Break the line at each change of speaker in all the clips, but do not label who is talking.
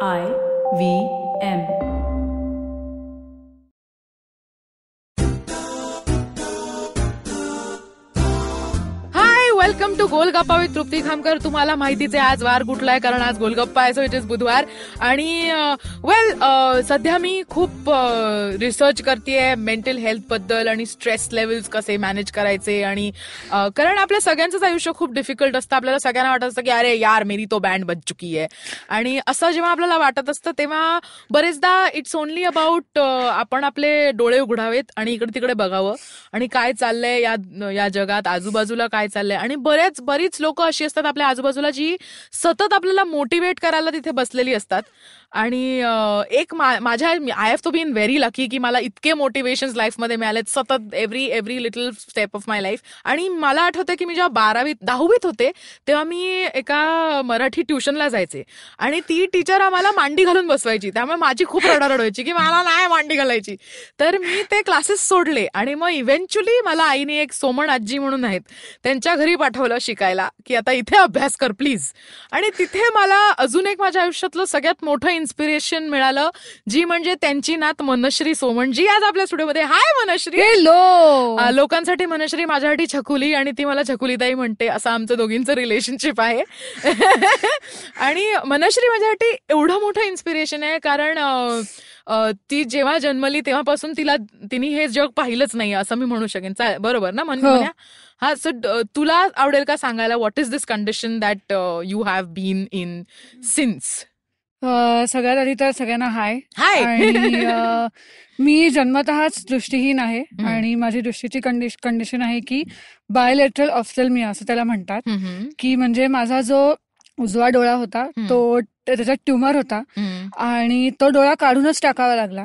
I V M.
Welcome to Golgappa with Trupti Khamkar. तुम्हाला माहितीच आहे आज वार कुठला आहे कारण आज गोलगप्पा आहे सो इट इज बुधवार. आणि वेल सध्या मी खूप रिसर्च करते मेंटल हेल्थबद्दल आणि स्ट्रेस लेवल्स कसे मॅनेज करायचे आणि कारण आपल्या सगळ्यांचंच आयुष्य खूप डिफिकल्ट असतं. आपल्याला सगळ्यांना वाटत असतं की अरे यार मेरी तो बँड बज चुकी आहे. आणि असं जेव्हा आपल्याला वाटत असतं तेव्हा बरेचदा इट्स ओनली अबाउट आपण आपले डोळे उघडावेत आणि इकडे तिकडे बघावं. आणि काय चाललंय या या जगात? आजूबाजूला काय चाललंय? आणि बरेच बरीच लोक अशी असतात आपल्या आजूबाजूला जी सतत आपल्याला मोटिवेट करायला तिथे बसलेली असतात. आणि एक मा- माझ्या I have to be in very lucky की मला इतके मोटिवेशन लाईफमध्ये मिळालेत. सतत every every little step of my life आणि मला आठवतं की मी जेव्हा बारावीत दहावीत होते तेव्हा मी एका मराठी ट्युशनला जायचे. आणि ती टीचर आम्हाला मांडी घालून बसवायची. त्यामुळे माझी खूप रडारड व्हायची की मला नाही मांडी घालायची. तर मी ते क्लासेस सोडले आणि मग इव्हेंच्युअली मला आईने एक सोमण आजी म्हणून आहेत त्यांच्या घरी पाठवलं शिकायला की आता इथे अभ्यास कर प्लीज आणि तिथे मला अजून एक माझ्या आयुष्यातलं सगळ्यात मोठं इन्स्पिरेशन मिळालं. जी म्हणजे त्यांची नात मनश्री सोमण. जी आज आपल्या स्टुडिओमध्ये. हाय मनश्री.
हॅलो
लोकांसाठी मनश्री माझ्यासाठी छकुली आणि ती मला छकुलीताई म्हणते. असं आमचं दोघींचं रिलेशनशिप आहे. आणि मनश्री माझ्यासाठी एवढं मोठं इन्स्पिरेशन आहे. कारण ती जेव्हा जन्मली तेव्हापासून तिला तिने हे जग पाहिलंच नाही असं मी म्हणू शकेन. बरोबर ना मन
हो.
सो तुला आवडेल का सांगायला? What is this condition that you have been in since
सगळ्यात आधी तर सगळ्यांना हाय
हाय
आणि अ, मी जन्मतःच दृष्टीहीन आहे
हम्म.
आणि माझी दृष्टीची कंडिशन आहे की बायोलेटरल ऑफ्थल्मिया असं त्याला म्हणतात.
हम्म,
की म्हणजे माझा जो उजवा डोळा होता. तो त्याच्यात ट्युमर होता. आणि तो डोळा काढूनच टाकावा लागला.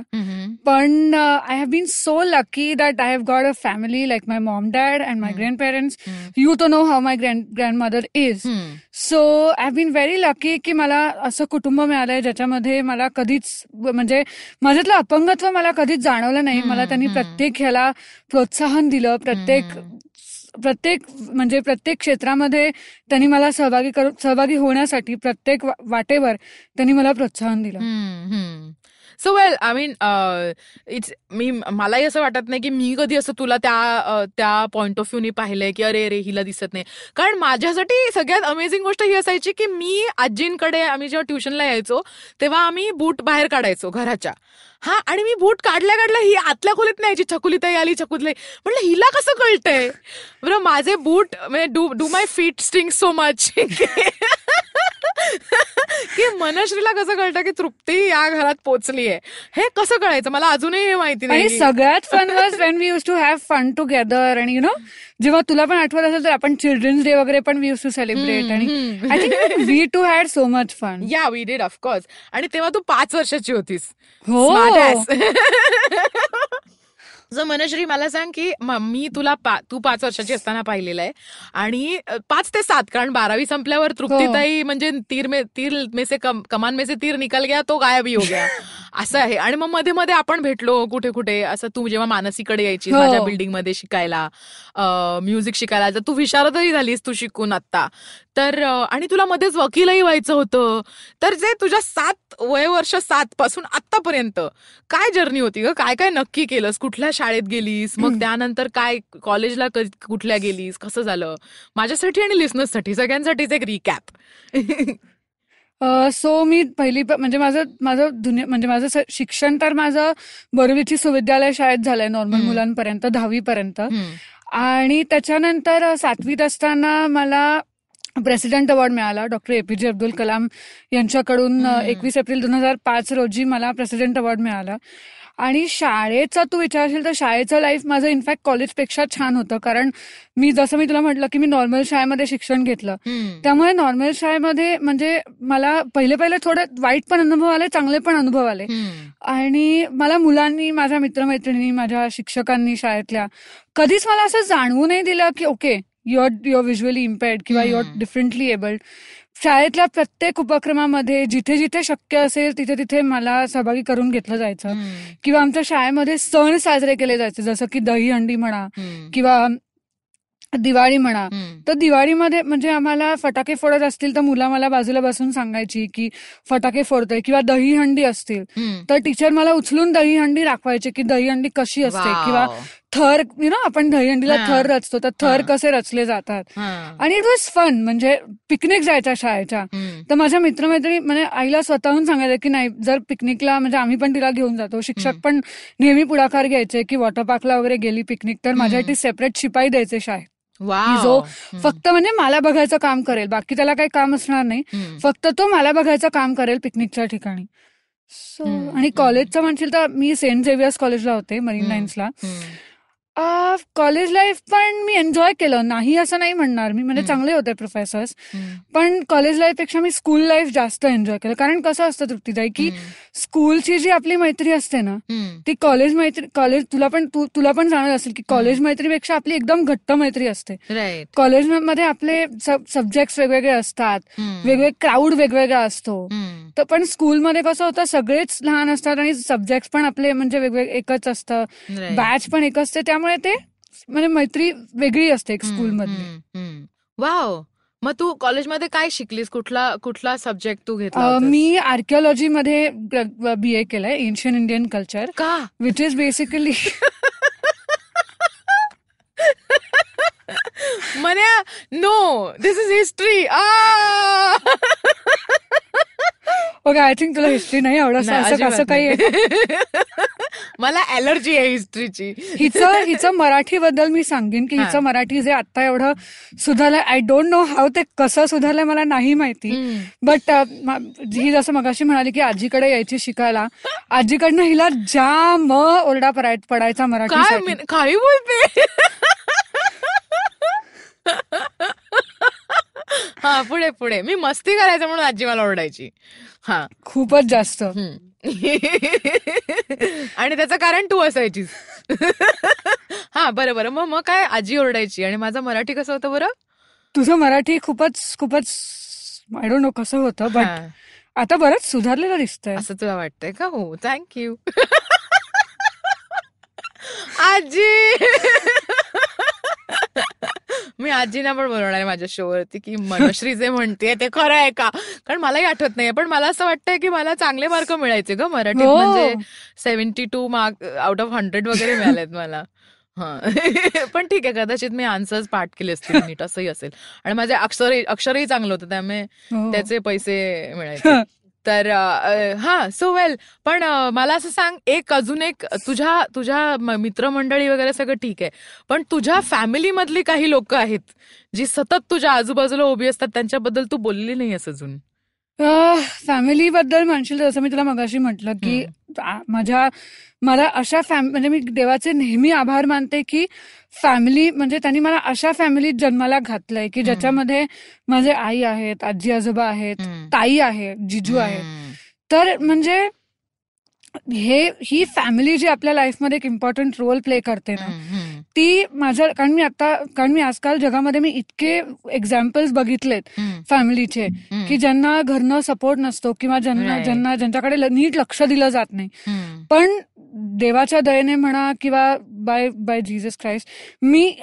पण I have been so lucky that I have got a family like my mom dad and my. Grand parents you तो know how my grand grandmother is
hmm.
So I been very lucky की मला असं कुटुंब मिळालंय ज्याच्यामध्ये मला कधीच म्हणजे माझ्यातलं अपंगत्व मला कधीच जाणवलं नाही. मला त्यांनी. प्रत्येक ह्याला प्रोत्साहन दिलं. प्रत्येक. प्रत्येक म्हणजे प्रत्येक क्षेत्रामध्ये त्यांनी मला सहभागी करून सहभागी होण्यासाठी प्रत्येक वाटेवर त्यांनी मला प्रोत्साहन दिलं.
So well I mean it's मी मलाही असं वाटत नाही की मी कधी असं तुला त्या त्या पॉईंट ऑफ व्ह्यूनी पाहिलंय की अरे रे हिला दिसत नाही. कारण माझ्यासाठी सगळ्यात अमेझिंग गोष्ट ही असायची की मी आजींकडे आम्ही जेव्हा ट्युशनला यायचो तेव्हा आम्ही बूट बाहेर काढायचो घराच्या. हा आणि मी बूट काढल्या काढल्या ही आतल्या खोलीत नाही यायची. छकुलीताई आली छकुलीताई म्हणलं हिला कसं कळतंय? बरं माझे बूट म्हणजे do do my feet sting so much की मनश्रीला कसं कळतं की तृप्ती या घरात पोचली आहे हे कसं कळायचं? मला अजूनही हे माहिती नाही
सगळ्यात fun was when we use to have fun together आणि यु नो जेव्हा तुला पण आठवत असेल तर आपण चिल्ड्रन्स डे वगैरे पण वी युज टू सेलिब्रेट आणि. I think we too had so much fun
yeah we did of course आणि तेव्हा तू पाच वर्षाची होतीस.
हो.
जो मनश्री मला सांग की म- तुला पा- तू पाच वर्षाची असताना पाहिलेलं आहे. आणि पाच ते सात कारण बारावी संपल्यावर तृप्तीताई म्हणजे तीर में तीर में से कम, कमान में से तीर निकल गया तो गायब ही हो गया. असं आहे. आणि मग मध्ये मध्ये आपण भेटलो कुठे कुठे असं तू जेव्हा मानसीकडे यायची
हो.
माझ्या बिल्डिंगमध्ये शिकायला म्युझिक शिकायला जर तू विशारदही झालीस तू शिकून आता तर आणि तुला मध्येच वकीलही व्हायचं होतं. तर जे तुझ्या सात वय वर्ष सात पासून आतापर्यंत काय जर्नी होती ग? काय काय नक्की केलंस? कुठल्या शाळेत गेलीस? मग. त्यानंतर काय कॉलेजला कुठल्या गेलीस? कसं झालं? माझ्यासाठी आणि लिस्नर्ससाठी सगळ्यांसाठीच एक रिकॅप
सो मी पहिली म्हणजे माझं माझं दुनिया म्हणजे माझं शिक्षण तर माझं बोरिवलीची सुविद्यालय शाळेत झालंय नॉर्मल. मुलांपर्यंत दहावी पर्यंत आणि त्याच्यानंतर सातवीत असताना मला प्रेसिडेंट अवॉर्ड मिळाला डॉक्टर एपीजे अब्दुल कलाम यांच्याकडून. एकवीस एप्रिल दोन हजार पाच रोजी मला प्रेसिडेंट अवॉर्ड मिळाला. आणि शाळेचा तू विचारशील तर शाळेचं लाईफ माझं इनफॅक्ट कॉलेजपेक्षा छान होतं. कारण मी जसं मी तुला म्हटलं की मी नॉर्मल शाळेमध्ये शिक्षण घेतलं. त्यामुळे नॉर्मल शाळेमध्ये म्हणजे मला पहिले पहिले थोडे वाईट पण अनुभव आले चांगले पण अनुभव आले. आणि मला मुलांनी माझ्या मित्रमैत्रिणी माझ्या शिक्षकांनी शाळेतल्या कधीच मला असं जाणवू नाही दिलं की okay your your visually impaired किंवा युअर. डिफरंटली एबल्ड शाळेतल्या प्रत्येक उपक्रमामध्ये जिथे जिथे शक्य असेल तिथे तिथे मला सहभागी करून घेतलं जायचं किंवा आमच्या शाळेमध्ये सण साजरे केले जायचे जसं की दहीहंडी म्हणा किंवा दिवाळी म्हणा
हम्म.
तर दिवाळीमध्ये म्हणजे आम्हाला फटाके फोडत असतील तर मुलं मला बाजूला बसून सांगायची की फटाके फोडतोय किंवा दहीहंडी असतील
हम्म.
तर टीचर मला उचलून दहीहंडी दाखवायची की दहीहंडी कशी असते. किंवा थर यु नो आपण दहीहंडीला. थर रचतो तर थर. कसे रचले जातात. आणि इट वॉज फन म्हणजे पिकनिक जायच्या शाळेच्या. तर माझ्या मित्रमैत्रिणी म्हणजे आईला स्वतःहून सांगायचं की नाही जर पिकनिकला म्हणजे आम्ही पण तिला घेऊन जातो शिक्षक. पण नेहमी पुढाकार घ्यायचे की वॉटर पार्कला वगैरे गेली पिकनिक तर माझ्यासाठी सेपरेट शिपाई द्यायचे शाळेत. जो. फक्त म्हणजे मला बघायचं काम करेल बाकी त्याला काही काम असणार नाही. फक्त तो मला बघायचं काम करेल पिकनिकच्या ठिकाणी सो आणि. कॉलेजचं म्हणशील तर मी सेंट झेवियर्स कॉलेजला होते मरीन. लाईन्सला. कॉलेज लाईफ पण मी एन्जॉय केलं नाही असं नाही म्हणणार मी म्हणजे. चांगले होते प्रोफेसर्स. पण कॉलेज लाईफपेक्षा मी स्कूल लाईफ जास्त एन्जॉय केलं कारण कसं असतं तृप्तीताई की. स्कूलची जी आपली मैत्री असते ना. ती कॉलेज मैत्री कॉलेज तुला पण तुला पण जाणत असेल की कॉलेज मैत्रीपेक्षा आपली एकदम घट्ट मैत्री असते कॉलेजमध्ये आपले सब्जेक्ट वेगवेगळे असतात. वेगवेगळे क्राऊड वेगवेगळा असतो. तर पण स्कूलमध्ये कसं होतं सगळेच लहान असतात आणि सब्जेक्ट पण आपले म्हणजे वेगवेगळे एकच असतं. बॅच पण एक असते त्यामुळे ते म्हणजे मैत्री वेगळी असते एक स्कूलमधली.
वाव. मग तू कॉलेजमध्ये काय शिकलीस? कुठला कुठला सब्जेक्ट तू घेतला?
मी आर्किओलॉजीमध्ये बी ए केलंय एन्शियन इंडियन कल्चर
का?
Which is basically
Manya no this is history
okay I think तुला हिस्ट्री नाही आवडत असं काही?
मला अलर्जी आहे हिस्ट्रीची
हिचं हिचं मराठी बद्दल मी सांगेन की. हिचं मराठी जे आता एवढं सुधारलंय आय डोंट नो हाव ते कसं सुधारलंय मला नाही माहिती. बट ही जसं मगाशी म्हणाली की आजीकडे यायची शिकायला आजीकडनं हिला जाम ओरडा पडाय- पडायचा मराठी
मी- काही बोलते? हा पुढे पुढे. मी मस्ती करायचं म्हणून आजी मला ओरडायची. हा.
खूपच जास्त.
आणि त्याचं कारण तू असायचीस. हा बरं बरं. मग मग काय आजी ओरडायची? आणि माझं मराठी कसं होतं बरं?
तुझं मराठी खूपच खूपच आय डोंट नो कसं होतं बट. आता बरंच सुधारलेलं दिसतंय.
असं तुला वाटतंय का? हो थँक्यू आजी! मी आजीना पण बोलवणार आहे माझ्या शो वरती की मनश्री जे म्हणते ते खरं आहे का? कारण मलाही आठवत नाही पण मला असं वाटतंय की मला चांगले मार्क मिळायचे ग मराठीत.
हो.
म्हणजे seventy two mark out of hundred वगैरे मिळालेत मला. हा. पण ठीक आहे कदाचित मी आन्सर्स पाठ केले असतील नीट असंही असेल. आणि माझे अक्षर अक्षरही चांगलं होतं त्यामुळे
हो.
त्याचे पैसे मिळायचे. तर हा सो वेल पण मला असं सांग एक अजून एक तुझ्या तुझ्या मित्रमंडळी वगैरे सगळं ठीक आहे. पण तुझ्या फॅमिली मधली काही लोक आहेत जी सतत तुझ्या आजूबाजूला उभी असतात त्यांच्याबद्दल तू बोलली नाहीयेस अजून.
फॅमिली बद्दल म्हणशील जसं मी तुला मगाशी म्हटलं की माझ्या मला अशा फॅम म्हणजे मी देवाचे नेहमी आभार मानते की फॅमिली म्हणजे त्यांनी मला अशा फॅमिलीत जन्माला घातलंय की ज्याच्यामध्ये माझे आई आहेत आजी आजोबा आहेत. ताई आहे जिजू आहेत
हम्म.
तर म्हणजे हे ही फॅमिली जी आपल्या लाईफमध्ये एक इम्पॉर्टंट रोल प्ले करते ना ती माझ्या कारण मी आता कारण मी आजकाल जगामध्ये मी इतके एक्झाम्पल्स बघितलेत फॅमिलीचे की ज्यांना घरनं सपोर्ट नसतो किंवा ज्यांना. ज्यांना ज्यांच्याकडे नीट लक्ष दिलं जात नाही. पण देवाच्या दयेने म्हणा किंवा बाय बाय जीजस क्राइस्ट मी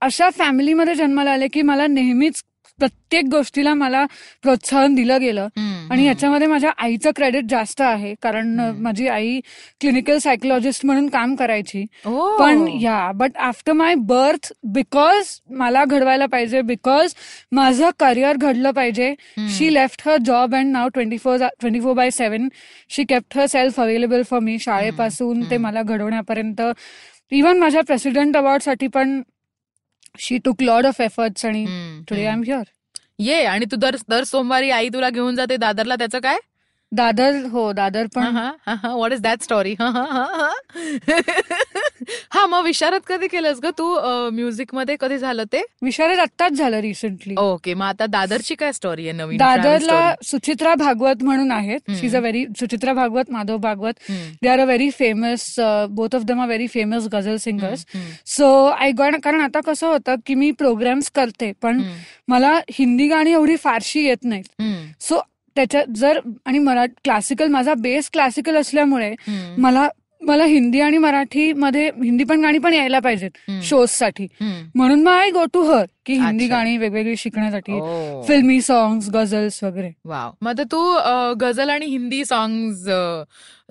अशा फॅमिलीमध्ये जन्माला आले की मला नेहमीच प्रत्येक गोष्टीला मला प्रोत्साहन दिलं गेलं आणि याच्यामध्ये माझ्या आईचं क्रेडिट जास्त आहे कारण. माझी आई क्लिनिकल सायकोलॉजिस्ट म्हणून काम करायची. पण या but after my birth because मला घडवायला पाहिजे बिकॉज माझं करिअर घडलं पाहिजे. She left her job and now twenty four twenty four by seven she kept herself available for me शाळेपासून ते. मला घडवण्यापर्यंत इवन माझ्या प्रेसिडेंट अवॉर्डसाठी पण she took lot of efforts आणि today I am. Here
yeah आणि तू दर दर सोमवारी आई तुला घेऊन जाते दादरला त्याचं काय
दादर हो दादर पण.
व्हॉट इज दॅट स्टोरी हा मग विशारद कधी केलंस ग तू म्युझिकमध्ये कधी झालं ते?
विशारद आत्ताच झालं रिसेंटली
ओके मग आता दादरची काय स्टोरी आहे नवीन
दादरला सुचित्रा भागवत म्हणून आहेत. She is a very Suchitra Bhagwat Madhav Bhagwat? They are a very famous both of them are very famous ghazal singers so I got कारण आता कसं होतं की मी प्रोग्राम्स करते पण मला हिंदी गाणी एवढी फारशी येत नाहीत. सो त्याच्यात जर आणि मरा क्लासिकल माझा बेस क्लासिकल असल्यामुळे मला मला हिंदी आणि मराठी मध्ये हिंदी पण गाणी पण यायला पाहिजेत.
शोजसाठी.
म्हणून मग आय गो टू हर की हिंदी. गाणी वेगवेगळी शिकण्यासाठी. फिल्मी सॉंग्स गझल्स वगैरे
वाव मग तू गझल आणि हिंदी सॉंग्स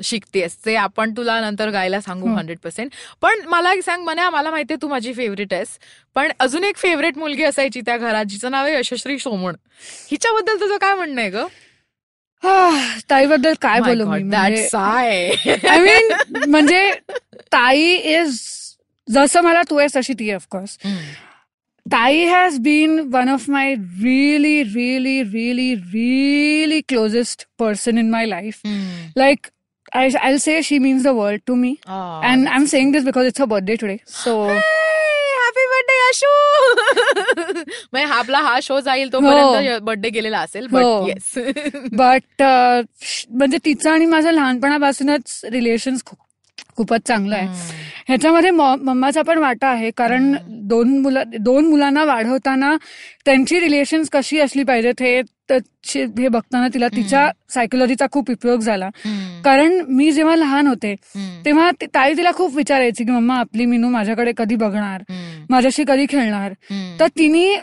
शिकतेस ते आपण तुला नंतर गायला सांगू. हंड्रेड पर्सेंट पण मला एक सांग मना मला माहितीये तू माझी फेवरेट आहेस पण अजून एक फेवरेट मुलगी असायची त्या घरात जिचं नाव आहे यशश्री सोमण हिच्याबद्दल तुझं काय म्हणणं आहे ग
आह, ताईबद्दल काय बोलू मी?
दॅट
म्हणजे
साय
आय मीन म्हणजे ताई इज जसं मला तू आहेस तशी ती ऑफकोर्स ताई has been one of my really really really really closest person in my life like I, I'll say she means the world to me. and I'm saying this because it's her birthday today. So
happy Yashu म्हणजे आपला हा show जाईल तोपर्यंत birthday गेलेला असेल but
हो.
Yes
but uh, म्हणजे तिचं आणि माझं लहानपणापासूनच रिलेशन खूपच चांगलं आहे. ह्याच्यामध्ये मम्माचा पण वाटा आहे कारण दोन मुलं दोन मुलांना वाढवताना त्यांची रिलेशन्स कशी असली पाहिजेत हे त्याची- हे बघताना तिला तिच्या सायकोलॉजीचा खूप उपयोग झाला. कारण मी जेव्हा लहान होते तेव्हा ताई तिला खूप विचारायची की मम्मा आपली मिनू माझ्याकडे कधी बघणार? माझ्याशी कधी खेळणार? तर तिने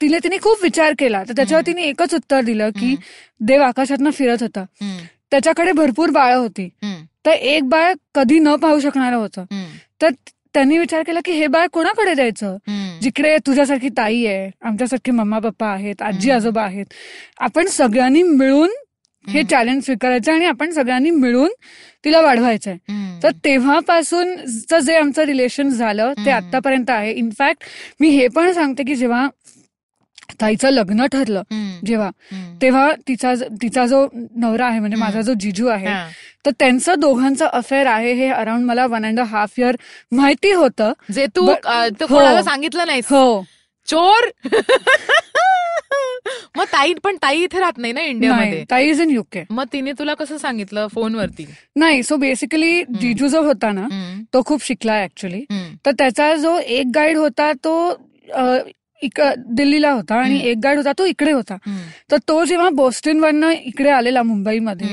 तिने तिने खूप विचार केला. तर त्याच्यावर तिने एकच उत्तर दिलं की देव आकाशातनं फिरत होता. त्याच्याकडे भरपूर बाळं होती. तर एक बाळ कधी न पाहू शकणारं होतं. तर त्यांनी विचार केला की हे बाळ कोणाकडे द्यायचं जिकडे तुझ्यासारखी ताई आहे आमच्यासारखे मम्मा पप्पा आहेत आजी. आजोबा आहेत आपण सगळ्यांनी मिळून हे. चॅलेंज स्वीकारायचं आणि आपण सगळ्यांनी मिळून तिला वाढवायचंय तर तेव्हापासून जे आमचं रिलेशन झालं ते. आतापर्यंत आहे इनफॅक्ट मी हे पण सांगते की जेव्हा ताईचं लग्न ठरलं जेव्हा तेव्हा तिचा तिचा जो नवरा आहे म्हणजे. माझा जो जिजू आहे तर त्यांचं दोघांचं अफेअर आहे हे अराउंड मला वन अँड हाफ इयर माहिती होतं.
जे तू
हो.
कोणाला सांगितलं नाहीस?
हो.
चोर? मग ताई पण ताई इथे राहत नाही ना इंडियामध्ये.
नाही ताई इज इन युके
मग तिने तुला कसं सांगितलं फोनवरती?
नाही सो बेसिकली जिजू जो होता ना तो खूप शिकला ऍक्च्युली तर त्याचा जो एक गाईड होता तो इक- दिल्लीला होता आणि. एक गाईड होता तो इकडे होता. तर तो जेव्हा बोस्टन वरनं इकडे आलेला मुंबईमध्ये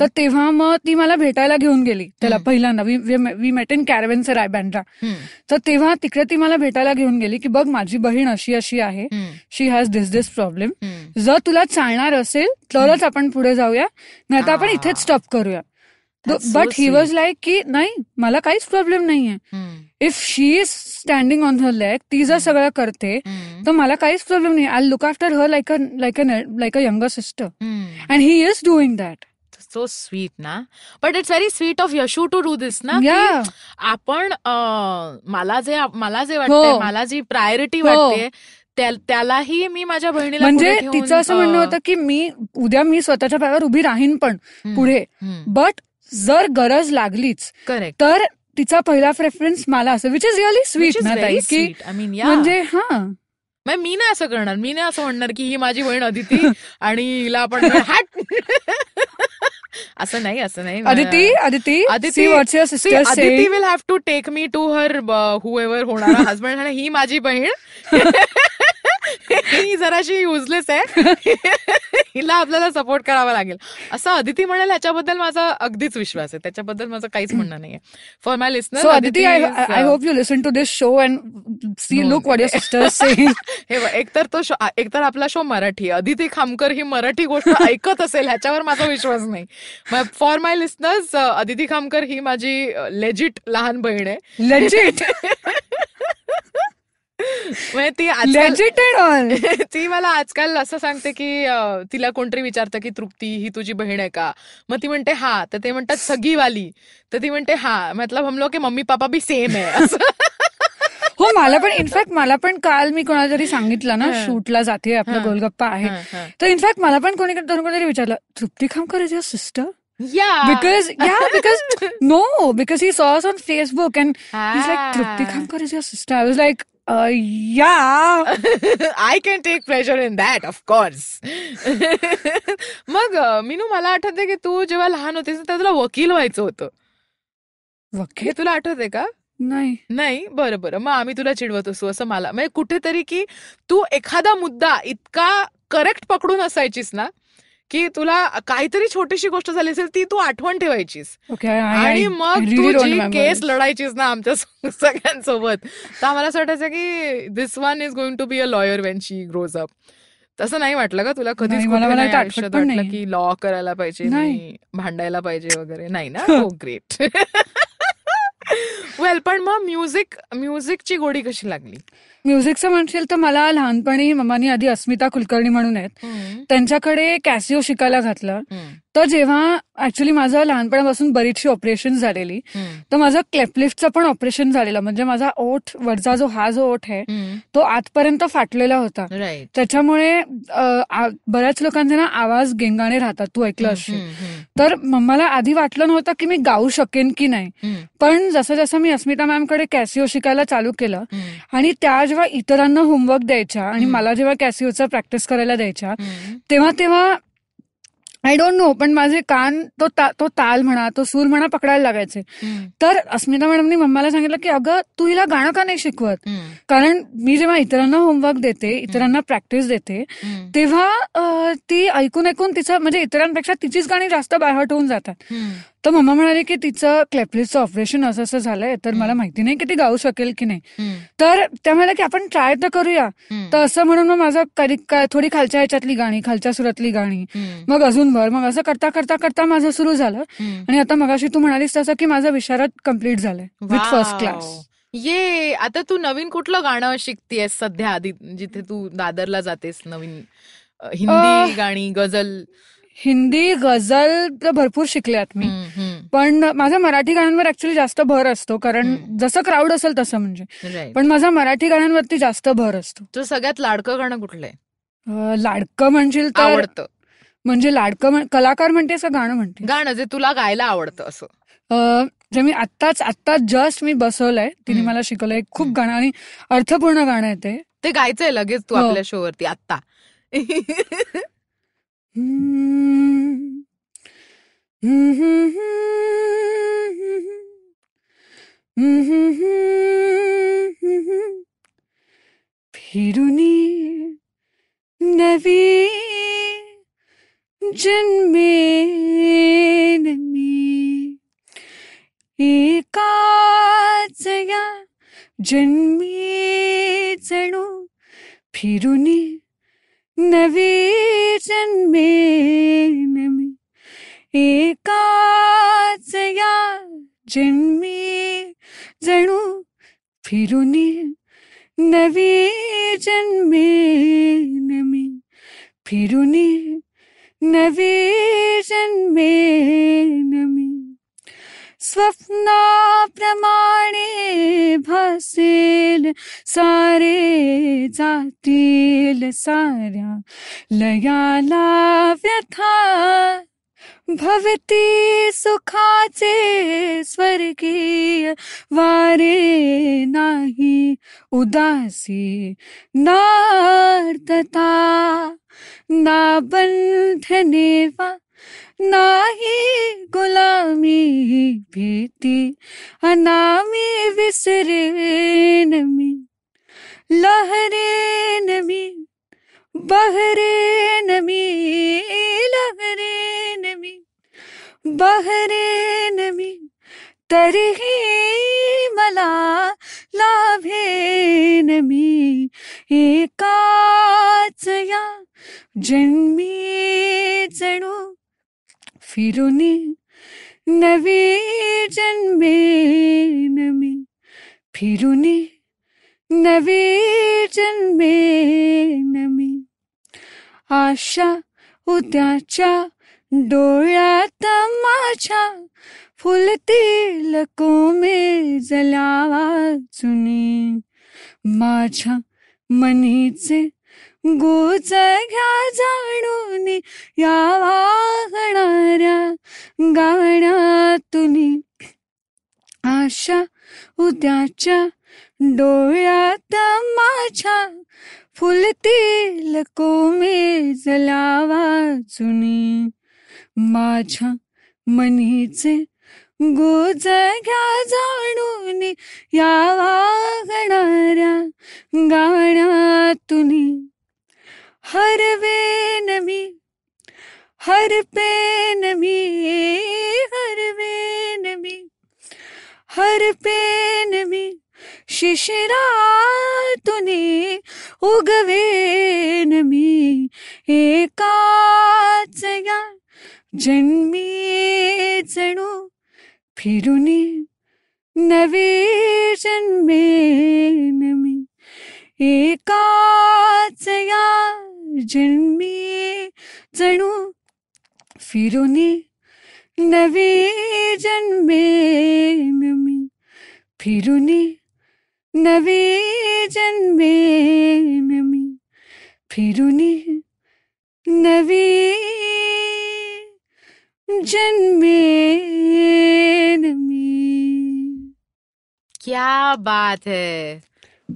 तर तेव्हा मग ती मला भेटायला घेऊन गेली. त्याला. पहिल्यांदा वी मेट इन कॅरवेन्सर आहे बँड्रा तर तेव्हा तिकडे ती मला भेटायला घेऊन गेली की बघ माझी बहीण अशी अशी आहे. शी हॅज दिस दिस प्रॉब्लेम जर तुला चालणार असेल तरच आपण पुढे जाऊया. नाही तर आपण. इथेच स्टॉप करूया. But he was. लाईक की नाही मला काहीच प्रॉब्लेम नाहीये. If she is standing on her leg ती जर. सगळं करते तर मला काहीच प्रॉब्लेम नाही. I look after her like a like a like a younger sister and he is doing that
so sweet ना but it's very sweet of Yashu to do this ना आपण अं, मला जे मला जे वाटतंय
हो.
मला जी प्रायोरिटी
हो.
वाटते त्या- त्यालाही मी माझ्या बहिणीला
म्हणजे तिचं असं म्हणणं होतं की मी उद्या मी स्वतःच्या पायावर उभी राहीन पण पुढे. बट जर गरज लागलीच
करेक्ट
तर तिचा पहिला प्रेफरन्स मला असं विच इज रिअली स्वीट की म्हणजे हा.
मी नाही असं करणार. मी नाही असं म्हणणार की ही माझी बहीण अदिती आणि हिला आपण हॅट. असं नाही असं नाही.
Aditi Aditi
Aditi- Aditi will have to take me to her whoever होणारा हजबंड आणि ही माझी बहीण. ही जराशी युजलेस आहे. हिला आपल्याला सपोर्ट करावा लागेल. असं अदिती म्हणेल याच्याबद्दल माझा अगदीच विश्वास आहे. त्याच्याबद्दल माझं काहीच म्हणणं नाहीये. For my listener
Aditi I hope you listen to this show and see. Look what your sister
हे एकतर तो शो एकतर आपला शो मराठी. अदिती खामकर ही मराठी गोष्ट ऐकत असेल ह्याच्यावर माझा विश्वास नाही. For my listeners Aditi Khamkar ही माझी लेजिट लहान बहीण आहे.
लेजिट
ती आजकाल ती मला आजकाल असं सांगते की तिला कोणतरी विचारतं की तृप्ती ही तुझी बहीण आहे का मग ती म्हणते हा तर ते म्हणतात सगी वाली तर ती म्हणते हा मतलब हम लोग के मम्मी पापा भी सेम आहे
हो मला पण इनफॅक्ट मला पण काल मी कोणाला तरी सांगितलं ना. शूटला जाते आपलं. गोलगप्पा आहे. तर इनफॅक्ट मला पण कोणी कोणीतरी विचारलं Trupti Khamkar is your sister
yeah
because yeah because no because he saw on Facebook and He's like, Trupti
Ah.
Kamkar is your sister. I was like, uh, yeah.
I can take pleasure in that of course मग मीनू मला आठवते की तू जेव्हा लहान होतीस तेव्हा तुला वकील व्हायचं होतं.
वकील?
तुला आठवते का?
नाही.
नाही? बरं बरं. मग आम्ही तुला चिडवत असू असं मला. म्हणजे कुठेतरी की तू एखादा मुद्दा इतका करेक्ट पकडून असायचीस ना की तुला काहीतरी छोटीशी गोष्ट झाली असेल ती तू आठवण ठेवायचीस. आणि मग तू जी केस लढायचीस ना आमच्या सगळ्यांसोबत तर आम्हाला असं वाटायचं की this one is going to be a lawyer when she grows up तसं नाही वाटलं का तुला कधीच
मला- मला
वाटलं. की लॉ करायला पाहिजे
नाही.
नाही भांडायला पाहिजे वगैरे. नाही ना? हो ग्रेट वेल पण मग म्युझिक म्युझिकची गोडी कशी लागली?
म्युझिकचं म्हणशील तर मला लहानपणी मम्मानी आधी अस्मिता कुलकर्णी म्हणून आहेत. त्यांच्याकडे कॅसिओ शिकायला घातलं. तर जेव्हा ऍक्च्युली माझं लहानपणापासून बरीचशी ऑपरेशन झालेली तर माझं क्लेपलिफ्टचं पण ऑपरेशन झालेलं. म्हणजे माझा ओठ वरचा जो हा जो ओठ आहे तो आतपर्यंत फाटलेला होता. त्याच्यामुळे बऱ्याच लोकांचे ना आवाज गेंगाणे राहतात. तू ऐकलं असशील तर मम्माला आधी वाटलं नव्हतं की मी गाऊ शकेन की नाही. पण जसं जसं मी अस्मिता मॅमकडे कॅसिओ शिकायला चालू केलं आणि त्या जेव्हा इतरांना होमवर्क द्यायच्या आणि. मला जेव्हा कॅसिओचा प्रॅक्टिस करायला द्यायच्या तेव्हा तेव्हा आय डोंट नो पण माझे कान तो ता, तो ताल म्हणा तो सूर म्हणा पकडायला लागायचे. तर अस्मिता मॅडमनी मम्माला सांगितलं की अगं तू हिला गाणं का नाही शिकवत? कारण मी जेव्हा इतरांना होमवर्क देते इतरांना प्रॅक्टिस देते तेव्हा ती ऐकून ऐकून तिचं म्हणजे इतरांपेक्षा तिचीच गाणी जास्त बायहट होऊन जातात. तर मम्मा म्हणाली की तिचं क्लेपलिसचं ऑपरेशन असं असं झालंय तर मला माहिती नाही की ती गाऊ शकेल की नाही. तर त्या म्हणाल्या की आपण ट्राय तर करूया. तर असं म्हणून मग माझं थोडी खालच्या ह्याच्यातली गाणी खालच्या सुरातली गाणी. मग अजून भर मग असं करता करता करता माझं सुरू झालं. आणि आता मगाशी तू म्हणालीस तसं की माझा विशारद कंप्लीट झालंय विथ फर्स्ट क्लास
ये आता तू नवीन कुठलं गाणं शिकतेस सध्या? आधी जिथे तू दादरला जातेस नवीन हिंदी गाणी गझल
हिंदी गझल तर भरपूर शिकल्यात मी. पण माझा मराठी गाण्यांवर ऍक्च्युली जास्त भर असतो कारण. जसं क्राऊड असेल तसं म्हणजे. पण माझा मराठी गाण्यांवरती जास्त भर असतो.
तुझं सगळ्यात लाडकं गाणं कुठलंय
अं, लाडकं म्हणशील तर
आवडतं.
म्हणजे लाडकं कलाकार म्हणतेस का गाणं म्हणते
गाणं जे तुला गायला आवडतं असं.
जे मी आत्ताच आत्ताच जस्ट मी बसवलंय तिने. मला शिकवलंय. खूप. गाणं आणि अर्थपूर्ण गाणं आहे ते.
ते गायचंय लगेच तू
हो.
आपल्या शो वरती आत्ता.
फिरुनी नवी जन्मेन मी एकाच या जन्मी जणू फिरुनी नवी जन्मेन मी. एकाच या जन्मी जणू फिरुनी नवी जन्मेन मी. फिरुनी नवी जन्मेन मी. स्वप्नाप्रमाणे भासेल सारे जातील साऱ्या लयाला व्यथा. भवती सुखाचे स्वर्गीय वारे नाही उदासी नार्तता ना बंधने वा नाही गुलामी भीती अनामी विसरेन मी लहरेन मी बहरेन मी लहरेन मी बहरेन मी तरीही मला लाभेन मी एकाच या जन्मी जणू फिरुनी नवी जन्मेन मी फिरुनी नवी जन्मेन मी आशा उद्याच्या डोळ्यात माझ्या फुलतील कोमे जलावा चुनी माझ्या मनीचे गुच घ्या जाणून या वागणाऱ्या गाण्यातून. आशा उद्याच्या डोळ्यात माझ्या फुलतील कोमेज लावा चुनी माझ्या मनीचे गोज घ्या जाणून या वागणाऱ्या गाण्यातून. हरवेन मी हर पेन में हर वेन में हर शिशिरा उगवेन में एकाच या जन्मी जणू फिरुनी नवे जन्मेन मी एकाच या जन्मी जणू फिरुनी नवे जन्मेन मी फिरुनी नवे जन्मेन मी फिरुनी नवे जन्मेन मी
क्या बात है।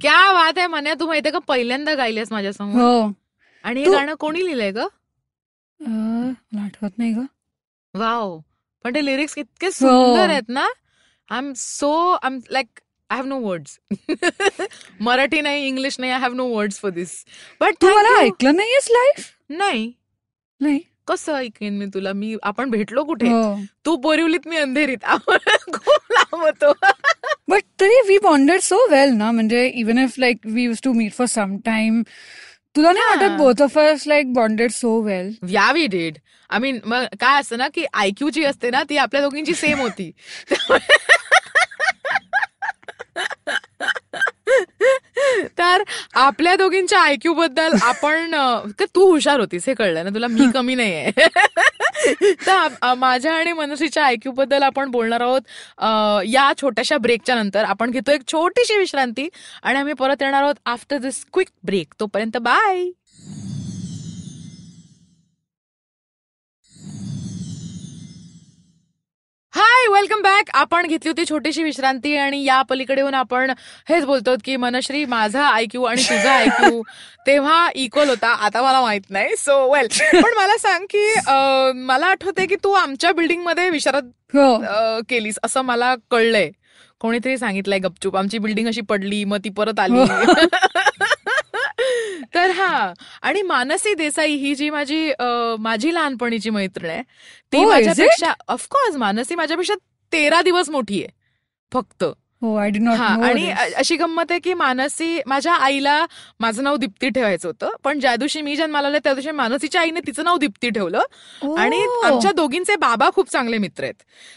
क्या बात आहे मन्या तू माहितीये का पहिल्यांदा गायलीस माझ्यासमोर?
हो.
आणि हे गाणं कोणी लिहिलंय ग?
मला आठवत नाही ग.
वाव. पण ते लिरिक्स इतके सुंदर आहेत ना. I am so I am like I have no words Marathi नाही इंग्लिश नाही I have no words for this but
तू मला ऐकलं नाहीयेस लाईव्ह
नाही.
नाही.
कसं ऐकेन मी तुला? मी आपण भेटलो कुठे?
हो.
तू बोरिवलीत मी अंधेरीत. आपण खूप लांब होतो.
बट तरी वी बॉन्डेड सो वेल ना. म्हणजे even if like we use to meet for some time तुला नाही. वाटत both of us like bonded so well
yeah we did I mean मग काय असतं ना की आयक्यू जी असते ना ती आपल्या दोघींची सेम होती. तर आपल्या दोघींच्या आयक्यू बद्दल आपण तू हुशार होतीस हे कळलं ना तुला. मी कमी नाहीये. तर माझ्या आणि मनसीच्या आयक्यू बद्दल आपण बोलणार आहोत या छोट्याशा ब्रेकच्या नंतर. आपण घेतो एक छोटीशी विश्रांती आणि आम्ही परत येणार आहोत आफ्टर दिस क्विक ब्रेक तोपर्यंत बाय हाय वेलकम बॅक आपण घेतली होती छोटीशी विश्रांती आणि या पलीकडे येऊन आपण हेच बोलतो की मनश्री माझा आयक्यू आणि तुझा आयक्यू तेव्हा इक्वल होता. आता मला माहीत नाही. सो वेल पण मला सांग की मला आठवतंय की तू आमच्या बिल्डिंगमध्ये विशारद
हो.
केलीस असं मला कळलंय. कोणीतरी सांगितलंय गपचूप. आमची बिल्डिंग अशी पडली मग ती परत आली. तर हा आणि मानसी देसाई ही जी माझी माझी लहानपणीची मैत्रीण आहे ती
Oh?
माझ्यापेक्षा ऑफकोर्स मानसी माझ्यापेक्षा तेरा दिवस मोठी आहे फक्त
हो आय डी नॉट
आणि अशी गंमत आहे की मानसी माझ्या आईला माझं नाव दीप्ती ठेवायचं होतं पण ज्या दिवशी मी जन्माला आले त्या दिवशी मानसीच्या आईने तिचं नाव दीप्ती ठेवलं. आणि आमच्या दोघींचे बाबा खूप चांगले मित्र आहेत.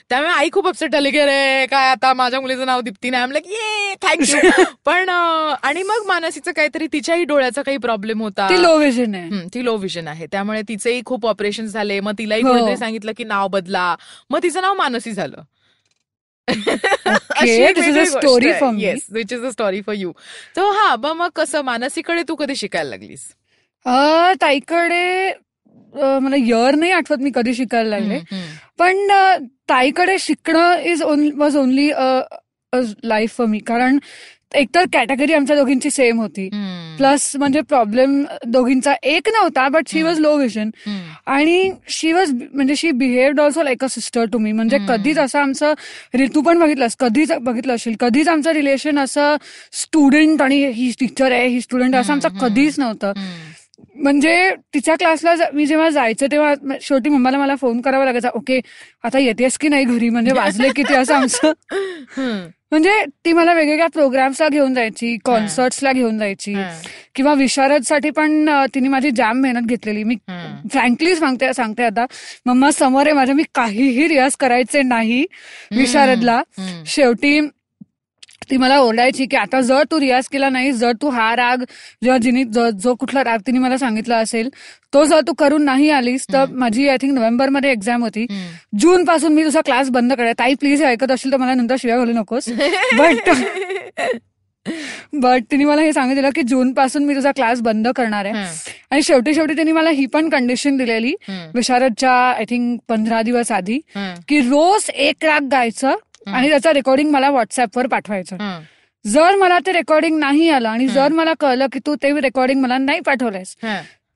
त्यामुळे आई खूप अपसेट आली की रे काय आता माझ्या मुलीचं नाव दीप्ती नाही? आमलं ये थँक्यू पण आणि मग मानसीचं काहीतरी तिच्याही डोळ्याचा काही प्रॉब्लेम होता.
ती लो विजन आहे.
ती लो विजन आहे. त्यामुळे तिचेही खूप ऑपरेशन झाले. मग तिलाही
हो.
कोणीतरी सांगितलं की नाव बदला. मग तिचं नाव मानसी झालं.
For me.
Yes which is a story for you तर हा ब मग कसं मानसीकडे तू कधी शिकायला लागलीस?
ताईकडे मला इयर नाही आठवत मी कधी शिकायला लागले. पण ताईकडे शिकणं is was only life for me कारण एकतर कॅटेगरी आमच्या दोघींची सेम होती. प्लस म्हणजे प्रॉब्लेम दोघींचा एक नव्हता but she was low vision. आणि शी वॉज म्हणजे she behaved also like a sister to me म्हणजे. कधीच असं आमचं रि- तू पण बघितलंस कधीच बघितलं असेल कधीच आमचं रिलेशन असं स्टुडंट आणि ही टीचर आहे ही स्टुडंट असं आमचं कधीच नव्हतं. म्हणजे तिच्या क्लासला मी जेव्हा जायचं तेव्हा शेवटी मम्माला मला फोन करावा लागायचा ओके आता येतेस की नाही घरी म्हणजे वाजले किती असं आमचं. म्हणजे ती मला वेगवेगळ्या प्रोग्राम्सला घेऊन जायची कॉन्सर्ट्सला घेऊन जायची. किंवा विशारदसाठी पण तिने माझी जाम मेहनत घेतलेली मी. फ्रँकली सांगते सांगते आता मम्मा समोर आहे माझ्या मी काहीही रियाज करायचे नाही विशारदला. शेवटी ती मला ओरडायची की आता जर तू रियाज केला नाही जर तू हा राग जेव्हा जिने ज- कुठला राग तिने मला सांगितला असेल तो जर तू करून नाही आलीस तर माझी आय थिंक नोव्हेंबरमध्ये एक्झाम होती. जून पासून मी तुझा क्लास बंद करेल ताई प्लीज हे ऐकत असेल तर मला नंतर शिव्या घालू नकोस बट बट तिने मला हे सांगितलं की जून पासून मी तुझा क्लास बंद करणार आहे. आणि शेवटी शेवटी त्यांनी मला ही पण कंडिशन दिलेली. विशारदच्या आय थिंक पंधरा दिवस आधी. की रोज एक राग गायचं आणि त्याचं रेकॉर्डिंग मला व्हॉट्सअपवर पाठवायचं. जर मला ते रेकॉर्डिंग नाही आलं आणि जर मला कळलं की तू ते रेकॉर्डिंग मला नाही पाठवलंयस.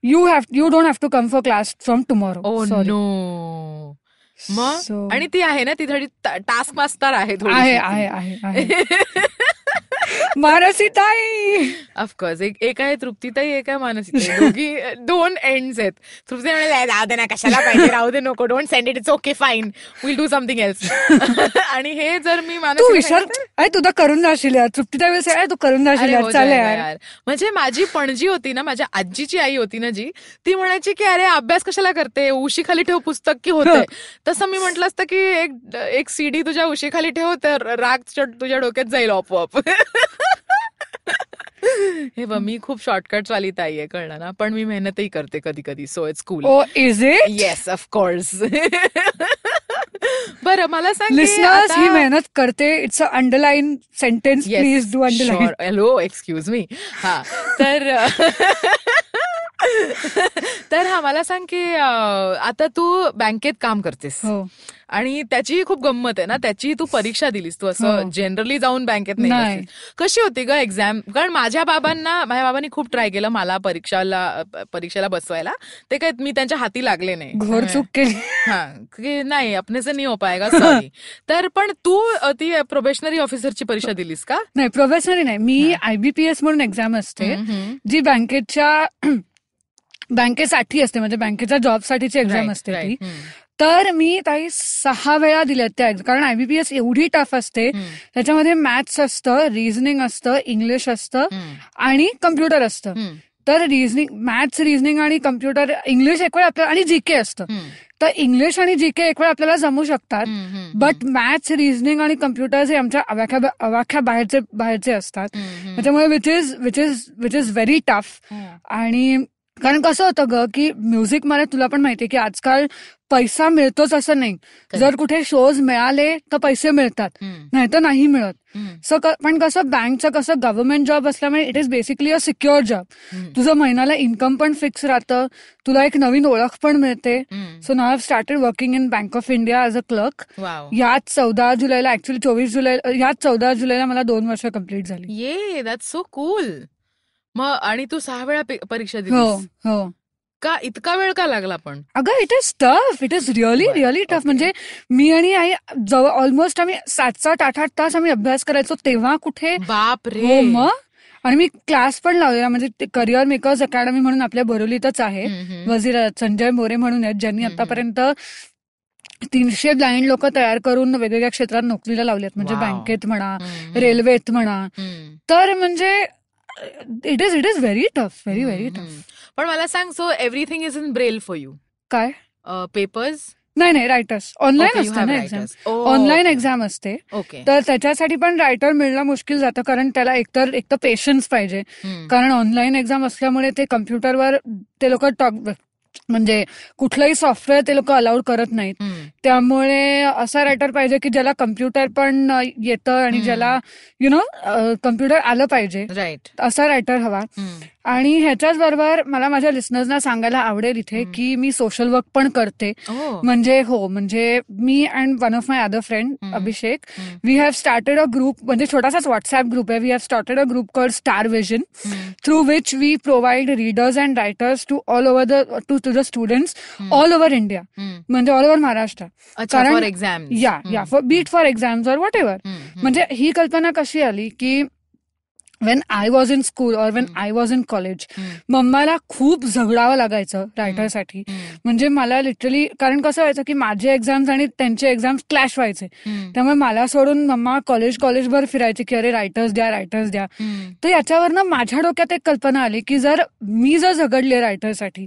You have you don't have to come for class from tomorrow
मग? आणि ती आहे ना ती थोडी टास्क मास्टर आहे
आहे. आहे. आहे आहे मानसी ताई
ऑफकोर्स एक एक आहे तृप्तीताई एक आहे मानसीताई. दोघी दोन एंड्स आहेत. तृप्ती म्हणाले राहू दे ना कशाला पाहिजे? राहू दे नको don't send it it's okay fine will do something else आणि हे जर मी
तू विसर अरे तुझा करून जाशील यार. तृप्तीताई वेळेस अरे तू करून जाशील यार
हो जाएगा
यार.
म्हणजे माझी पणजी होती ना माझ्या आजीची आई होती ना जी ती म्हणायची की अरे अभ्यास कशाला करते? उशी खाली ठेव पुस्तक की होते? तसं मी म्हटलं असतं की एक एक सीडी तुझ्या उशी खाली ठेव तर राग तुझ्या- तुझ्या डोक्यात जाईल आपोआप. हे बघ मी खूप शॉर्टकट वाली ताई आहे कळलं ना? पण मी मेहनतही करते कधी कधी so it's cool
oh is it
yes of course बरं मला सांग की
लिस्नर्स ही मेहनत करते. It's a underline sentence please do underline.
Hello excuse me हा तर तर हा मला सांग की आता तू बँकेत काम करतेस.
हो.
आणि त्याची खूप गंमत आहे ना? त्याची तू परीक्षा दिलीस तू असं
हो.
जनरली जाऊन बँकेत नाही. कशी होती ग एक्झाम कारण माझ्या बाबांना माझ्या बाबांनी खूप ट्राय केलं मला परीक्षाला परीक्षेला बसवायला. ते काय मी त्यांच्या हाती लागले नाही.
घोर चूक केली.
हा की नाही से नहीं हो पाएगा सॉरी तर पण तू ती प्रोबेशनरी ऑफिसरची परीक्षा दिलीस का?
नाही प्रोफेशनली नाही. मी आयबीपीएस म्हणून एक्झाम असते. जी बँकेच्या बँकेसाठी असते म्हणजे बँकेच्या जॉब साठीची एक्झाम असते. ती. तर मी काही सहा वेळा दिल्यात त्या. कारण आयबीपीएस एवढी टफ असते. त्याच्यामध्ये मॅथ्स असतं रिझनिंग असतं इंग्लिश असतं. आणि कम्प्युटर असतं. तर रिझनिंग मॅथ्स रिझनिंग आणि कम्प्युटर इंग्लिश एक वेळ आपल्याला आणि जीके असतं. तर इंग्लिश आणि जीके एक वेळ आपल्याला जमू शकतात. बट मॅथ्स रिझनिंग आणि कम्प्युटर हे आमच्या अवाख्या अवाख्या बाहेरचे बाहेरचे असतात. त्याच्यामुळे which is which is which is very tough. आणि कारण कसं होतं ग की म्युझिकमध्ये तुला पण माहितीये की आजकाल पैसा मिळतोच असं नाही. जर कुठे शोज मिळाले तर पैसे मिळतात. नाही तर नाही मिळत. सो पण कसं बँकचं कसं गव्हर्नमेंट जॉब असल्यामुळे it is basically a secure job. तुझं महिन्याला इन्कम पण फिक्स राहतं. तुला एक नवीन ओळख पण मिळते. So now have started working in Bank of India as a clerk याच चौदा जुलैला ऍक्च्युली चोवीस जुलै याच चौदा जुलैला मला दोन वर्ष कंप्लीट झाली.
ये दॅट्स सो कूल मग आणि तू सहा वेळा परीक्षा
हो
दिलीस.
हो.
का इतका वेळ का लागला पण?
अगं it is tough it is really really tough. म्हणजे मी आणि आई जवळ ऑलमोस्ट आम्ही सात सात आठ आठ तास आम्ही अभ्यास करायचो तेव्हा कुठे?
बाप
हो
रे
मग? आणि मी क्लास पण लावलेला. म्हणजे करिअर मेकर्स अकॅडमी म्हणून आपल्या बोरिवलीतच आहे. वजीर संजय मोरे म्हणून आहेत ज्यांनी आतापर्यंत तीनशे ब्लाइंड लोक तयार करून वेगवेगळ्या क्षेत्रात नोकरीला लावलेत म्हणजे. बँकेत म्हणा. रेल्वेत म्हणा. तर म्हणजे it is it is very tough very very. Tough
पण मला सांग so everything is in Braille for you
काय?
पेपर्स
नाही नाही रायटर्स ऑनलाईन असतं ना एक्झाम ऑनलाईन एक्झाम असते.
ओके
तर त्याच्यासाठी पण रायटर मिळणं मुश्किल जातं कारण त्याला एकतर एक तर पेशन्स पाहिजे. कारण ऑनलाईन एक्झाम असल्यामुळे ते कम्प्युटरवर ते लोक टॉक म्हणजे कुठलंही सॉफ्टवेअर ते लोक अलाउड करत नाहीत. त्यामुळे असा रायटर पाहिजे की ज्याला कम्प्युटर पण येतं आणि. ज्याला यु नो कम्प्युटर आलं पाहिजे. असा रायटर हवा. आणि ह्याच्याच बरोबर मला माझ्या लिस्नर्सना सांगायला आवडेल इथे
हम्म.
की मी सोशल वर्क पण करते.
ओ
म्हणजे हो म्हणजे मी and one of my other friend. Abhishek we have started a group म्हणजे छोटासाच व्हॉट्सअप ग्रुप आहे. We have started a group called star vision through which we provide readers and writers to all over the to to the students all over India म्हणजे all over Maharashtra कारण-
exam
yeah yeah for beat for exams or whatever म्हणजे ही कल्पना कशी आली की when I was in school or when. I was in college मम्माला खूप झगडावं लागायचं रायटरसाठी. म्हणजे मला लिटरली कारण कसं व्हायचं की माझे एक्झाम्स आणि त्यांचे एक्झाम्स क्लॅश व्हायचे. त्यामुळे मला सोडून मम्मा कॉलेज कॉलेजभर फिरायचे की अरे रायटर्स द्या रायटर्स द्या. तर याच्यावरनं माझ्या डोक्यात एक कल्पना आली की जर मी जर झगडले रायटरसाठी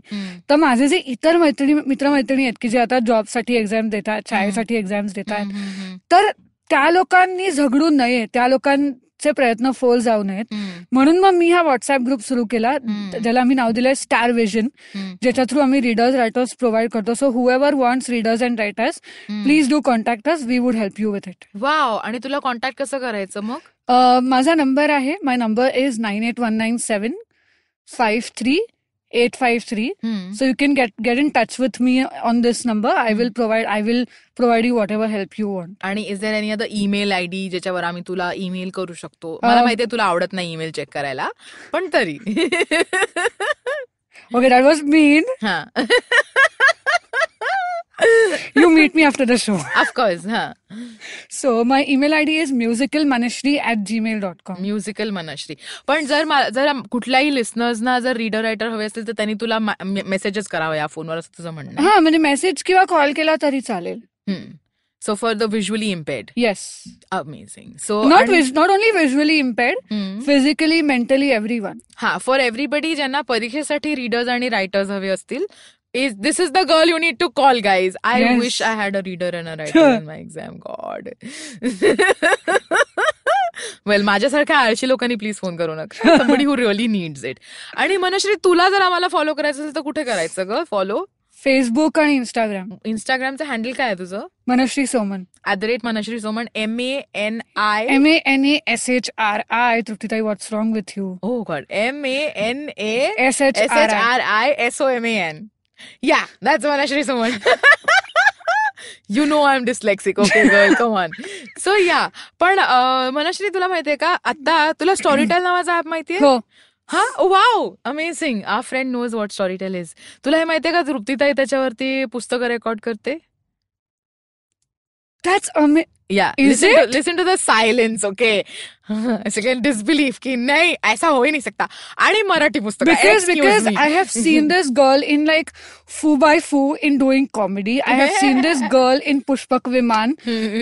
तर माझे जे इतर मैत्रिणी मित्रमैत्रिणी आहेत की जे आता जॉबसाठी एक्झाम देतात शाळेसाठी एक्झाम्स देतात तर त्या लोकांनी झगडू नये त्या लोकांचे प्रयत्न फोल जाऊ नयेत. म्हणून मग मी हा व्हॉट्सअप ग्रुप सुरू केला. ज्याला आम्ही नाव दिलंय स्टार विजन ज्याच्या थ्रू आम्ही रीडर्स रायटर्स प्रोव्हाइड करतो. So whoever wants readers and writers please do contact us we would help you with it
wow आणि तुला कॉन्टॅक्ट कसं करायचं मग?
माझा नंबर आहे. My number is nine eight one nine seven five three eight five three so you can get get in touch with me on this number I will provide I will provide you whatever help you want
आणि is there any other email I D ज्याच्यावर आम्ही तुला email करू शकतो? मला माहिती तुला आवडत नाही ईमेल चेक करायला पण तरी.
ओके दॅट वॉज मीन
हा
you meet me after the show
of course हा
so my email I D is musical Manashree at Gmail dot com
musical Manashree पण जर मा- जर कुठल्याही लिस्नर्सना जर रीडर रायटर हवे असतील तर त्यांनी तुला मेसेजेस करावा या फोनवर असं तुझं म्हणणं
हा म्हणजे मेसेज किंवा कॉल केला तरी चालेल.
So for the visually impaired
yes
amazing so
not not only visually impaired physically mentally everyone
हा फॉर एव्हरीबडी ज्यांना परीक्षेसाठी रीडर्स आणि रायटर्स हवे असतील is this is the girl you need to call guys I
Yes.
Wish I had a reader and a writer in my exam God well माझ्यासारख्या आळशी लोकांनी please phone करू नका. हू रिअली नीड्स इट आणि मनश्री तुला जर आम्हाला फॉलो करायचं असेल तर कुठे करायचं ग? फॉलो
फेसबुक आणि इंस्टाग्राम
इंस्टाग्रामचं हँडल काय आहे तुझं?
Manashree Soman.
At the rate Manashree Soman M A N I
M A N A S H R I तृप्तीताई what's wrong with you
हो God M A N A
S H
S H R I S O M A N yeah that's Manashree Soman you know I am dyslexic okay girl come on so yeah पण मनश्री तुला माहितीये का? आता तुला Storytel नावाचा app माहितीये?
हो.
हा? Wow amazing a friend knows what Storytel is तुला हे माहितीये का? तृप्तीताई त्याच्यावरती पुस्तकं रेकॉर्ड करते.
That's
yeah? Listen to the silence okay second disbelief की नाही ऐसा हो ही नाही सकता आणि मराठी पुस्तक
I have seen this girl in like Foo by Foo in doing comedy. I have seen this girl in Pushpak Viman,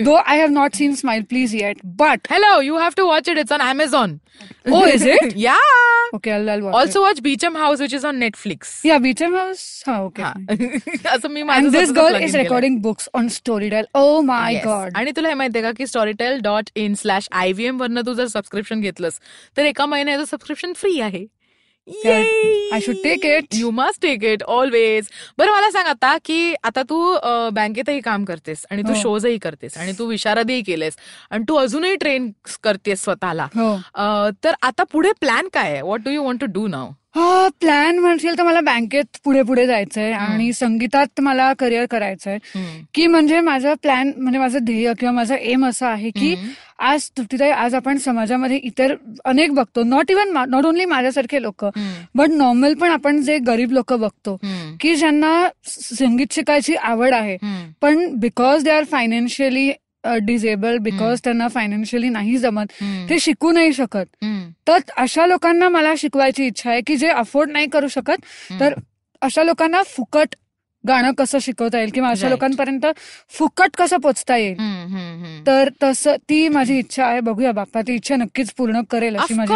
though I have not seen Smile Please yet. But
Hello, you have to watch it. It's on Amazon.
oh, is it?
yeah.
Okay, I'll, I'll watch
Also watch Beecham House, which is on Netflix.
it. Yeah, Beecham House. Oh, okay.
हा. असं मी माझं
this girl is recording books on Storytel. Oh my
Yes.
god.
आणि तुला हे माहितीये का की in slash I V M वरनं तू जर सबस्क्रिप्शन घेतलंस तर एका महिन्याचं सबस्क्रिप्शन फ्री आहे.
I should take it.
You must take it always बरं मला सांग आता की आता तू बँकेतही काम करतेस आणि तू
हो.
शोजही करतेस आणि तू विशारदही केलेस आणि तू अजूनही ट्रेन करतेस स्वतःला.
हो.
तर आता पुढे प्लॅन काय आहे? What do you want to do now
plan म्हणशील तर मला बँकेत पुढे पुढे जायचंय आणि संगीतात मला करिअर करायचंय. की म्हणजे माझं प्लॅन म्हणजे माझं ध्येय किंवा माझं एम असं आहे की आज तृप्तीताई आज आपण समाजामध्ये इतर अनेक बघतो. नॉट इव्हन नॉट ओनली माझ्यासारखे लोक बट नॉर्मल पण आपण जे गरीब लोक बघतो की ज्यांना संगीत शिकायची आवड आहे पण because they are financially disable because त्यांना फायनान्शियली नाही जमत ते शिकू नाही शकत. तर अशा लोकांना मला शिकवायची इच्छा आहे की जे अफोर्ड नाही करू शकत तर अशा लोकांना फुकट गाणं कसं शिकवता येईल किंवा अशा. लोकांपर्यंत फुकट कसं पोचता येईल? तर तसं ती माझी इच्छा आहे. बघूया बाप्पा ती इच्छा नक्कीच पूर्ण करेल अशी माझी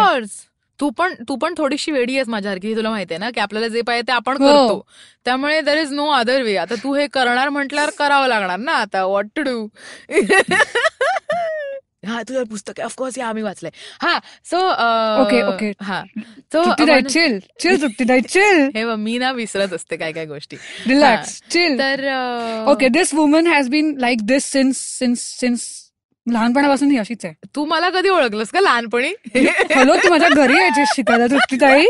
तू पण तू पण थोडीशी वेडी आहेस माझ्यासारखी तुला माहितीये ना की आपल्याला जे पाहिजे ते आपण
हो.
करतो. त्यामुळे there is no other way आता तू हे करणार म्हटल्यावर करावं लागणार ना आता. व्हॉट टू डू हा तुझं पुस्तक आहे ऑफकोर्स हे आम्ही वाचलंय. हा सो
Okay, okay.
हा. सो
चिल चिल चिल
हे मी ना विसरत असते काय काय गोष्टी.
रिलॅक्स चिल
तर
okay this woman has been like this since since since लहानपणापासून ही अशीच आहे.
तू मला कधी ओळखलंस का लहानपणी?
हॅलो तू माझ्या घरी यायची शिकायला तृप्तीताई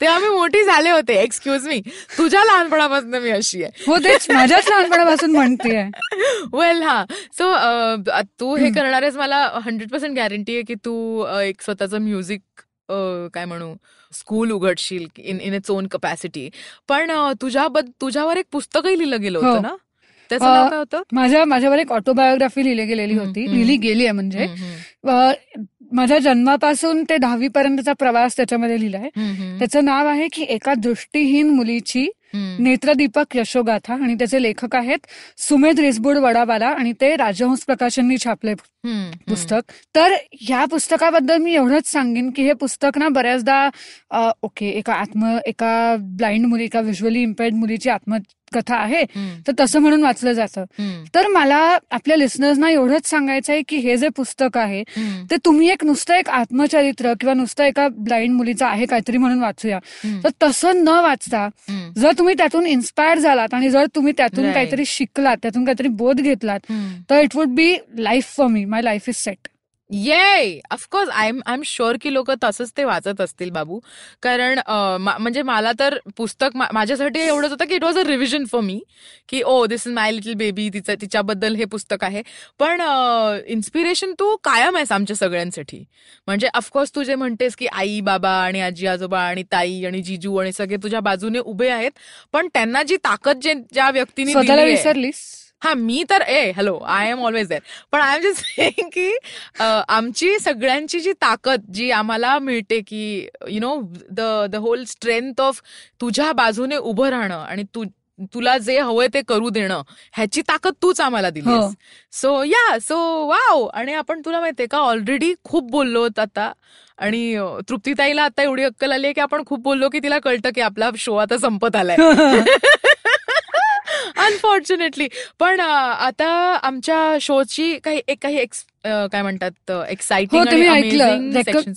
ते आम्ही मोठी झाले होते एक्सक्यूज मी तुझ्या लहानपणापासून मी अशी आहे.
हो तेच माझ्याच लहानपणापासून म्हणतेय.
वेल हा. सो तू हे करणार आहेस मला हंड्रेड पर्सेंट गॅरंटी आहे की तू एक स्वतःचं म्युझिक काय म्हणू school उघडशील in in it's own capacity पण तुझ्याबद्द तुझ्यावर एक पुस्तकही लिहिलं गेलं
हो.
होतं ना? त्याचं नाव काय होतं?
माझ्या माझ्यावर एक ऑटोबायोग्राफी लिहिली गेलेली होती. लिहिली गेली आहे म्हणजे माझ्या जन्मापासून ते दहावी पर्यंतचा प्रवास त्याच्यामध्ये लिहिलाय. त्याचं नाव आहे की एका दृष्टीहीन मुलीची. नेत्रदीपक यशोगाथा आणि त्याचे लेखक आहेत सुमेध रिसबुड वडाबाला आणि ते राजहंस प्रकाशननी छापले. पुस्तक. तर ह्या पुस्तकाबद्दल मी एवढंच सांगेन की हे पुस्तक ना बऱ्याचदा ओके एका आत्म एका ब्लाइंड मुली एका व्हिज्युअली इम्पेअर्ड मुलीची आत्मकथा आहे तर तसं म्हणून वाचलं जातं. तर मला आपल्या लिस्नर्सना एवढंच सांगायचं आहे की हे जे पुस्तक आहे ते तुम्ही एक नुसतं एक आत्मचरित्र किंवा नुसतं एका ब्लाइंड मुलीचं आहे काहीतरी म्हणून वाचूया. तर तसं न वाचता जर तुम्ही त्यातून इन्स्पायर झालात आणि जर तुम्ही त्यातून. काहीतरी शिकलात त्यातून काहीतरी बोध घेतलात. तर it would be life for me my life is set
yeah of course I am I am sure की लोक तसंच ते वाचत असतील बाबू. कारण म्हणजे मला तर पुस्तक माझ्यासाठी एवढंच होतं की it was a revision for me की ओ this is my little baby तिचं तिच्याबद्दल हे पुस्तक आहे. पण इन्स्पिरेशन तू कायम आहेस आमच्या सगळ्यांसाठी. म्हणजे ऑफकोर्स तू जे म्हणतेस की आई बाबा आणि आजी आजोबा आणि ताई आणि जिजू आणि सगळे तुझ्या बाजूने उभे आहेत पण त्यांना जी ताकद जे ज्या व्यक्तीने
विसरलीस?
हा मी तर ए hello I am always there पण आय एम जस्ट सेइंग की आमची सगळ्यांची जी ताकद जी आम्हाला मिळते की you know the the whole strength of तुझ्या बाजूने उभं राहणं आणि तू तुला जे हवंय ते करू देणं ह्याची ताकद तूच आम्हाला दिली. सो या सो वाव आणि आपण तुला माहितीये का ऑलरेडी खूप बोललो आता. आणि तृप्तीताईला आता एवढी अक्कल आली आहे की आपण खूप बोललो की तिला कळतं की आपला शो आता संपत आलाय. अनफॉर्च्युनेटली पण आता आमच्या शोची काही एक काही एक्स काय म्हणतात
हो
एक्साइटिंग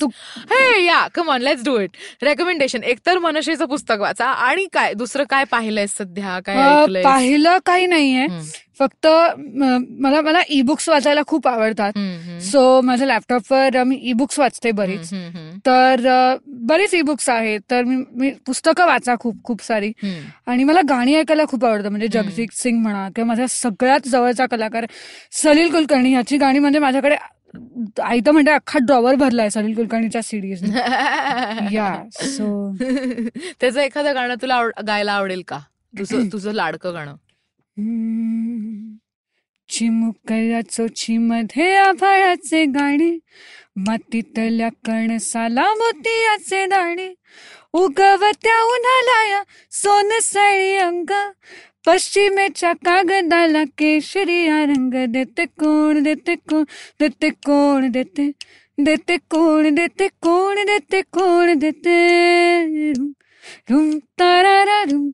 तू-
हे yeah come on let's do it recommendation एकतर मनशेचं पुस्तक वाचा. आणि काय? दुसरं काय पाहिलंय सध्या? काय
पाहिलं काही नाहीये. फक्त मला मला ई बुक्स वाचायला खूप आवडतात. सो माझ्या लॅपटॉपवर मी ई बुक्स वाचते बरीच. तर बरीच ई बुक्स आहेत. तर मी मी पुस्तकं वाचा खूप खूप सारी. आणि मला गाणी ऐकायला खूप आवडतं. म्हणजे. जगजीत सिंग म्हणा किंवा माझ्या सगळ्यात जवळचा कलाकार सलील कुलकर्णी. ह्याची गाणी म्हणजे माझ्याकडे आई तर म्हणजे अख्खा ड्रॉवर भरलाय सलील कुलकर्णीच्या सिडीज या सो
त्याचं एखादं गाणं तुला गायला आवडेल का? तुझं तुझं लाडकं गाणं.
चिमुकल्या चोचीमध्ये आभाळाचे गाणे मातीतल्या कणसाला मोतियाचे दाणे उगवत्या उन्हालाया सोनसळी अंग पश्चिमेच्या कागदाला केशरिया रंग देते कोण देते कोण देते कोण देते देते कोण देते कोण देते कोण देते. रुम रुम तारारा रुम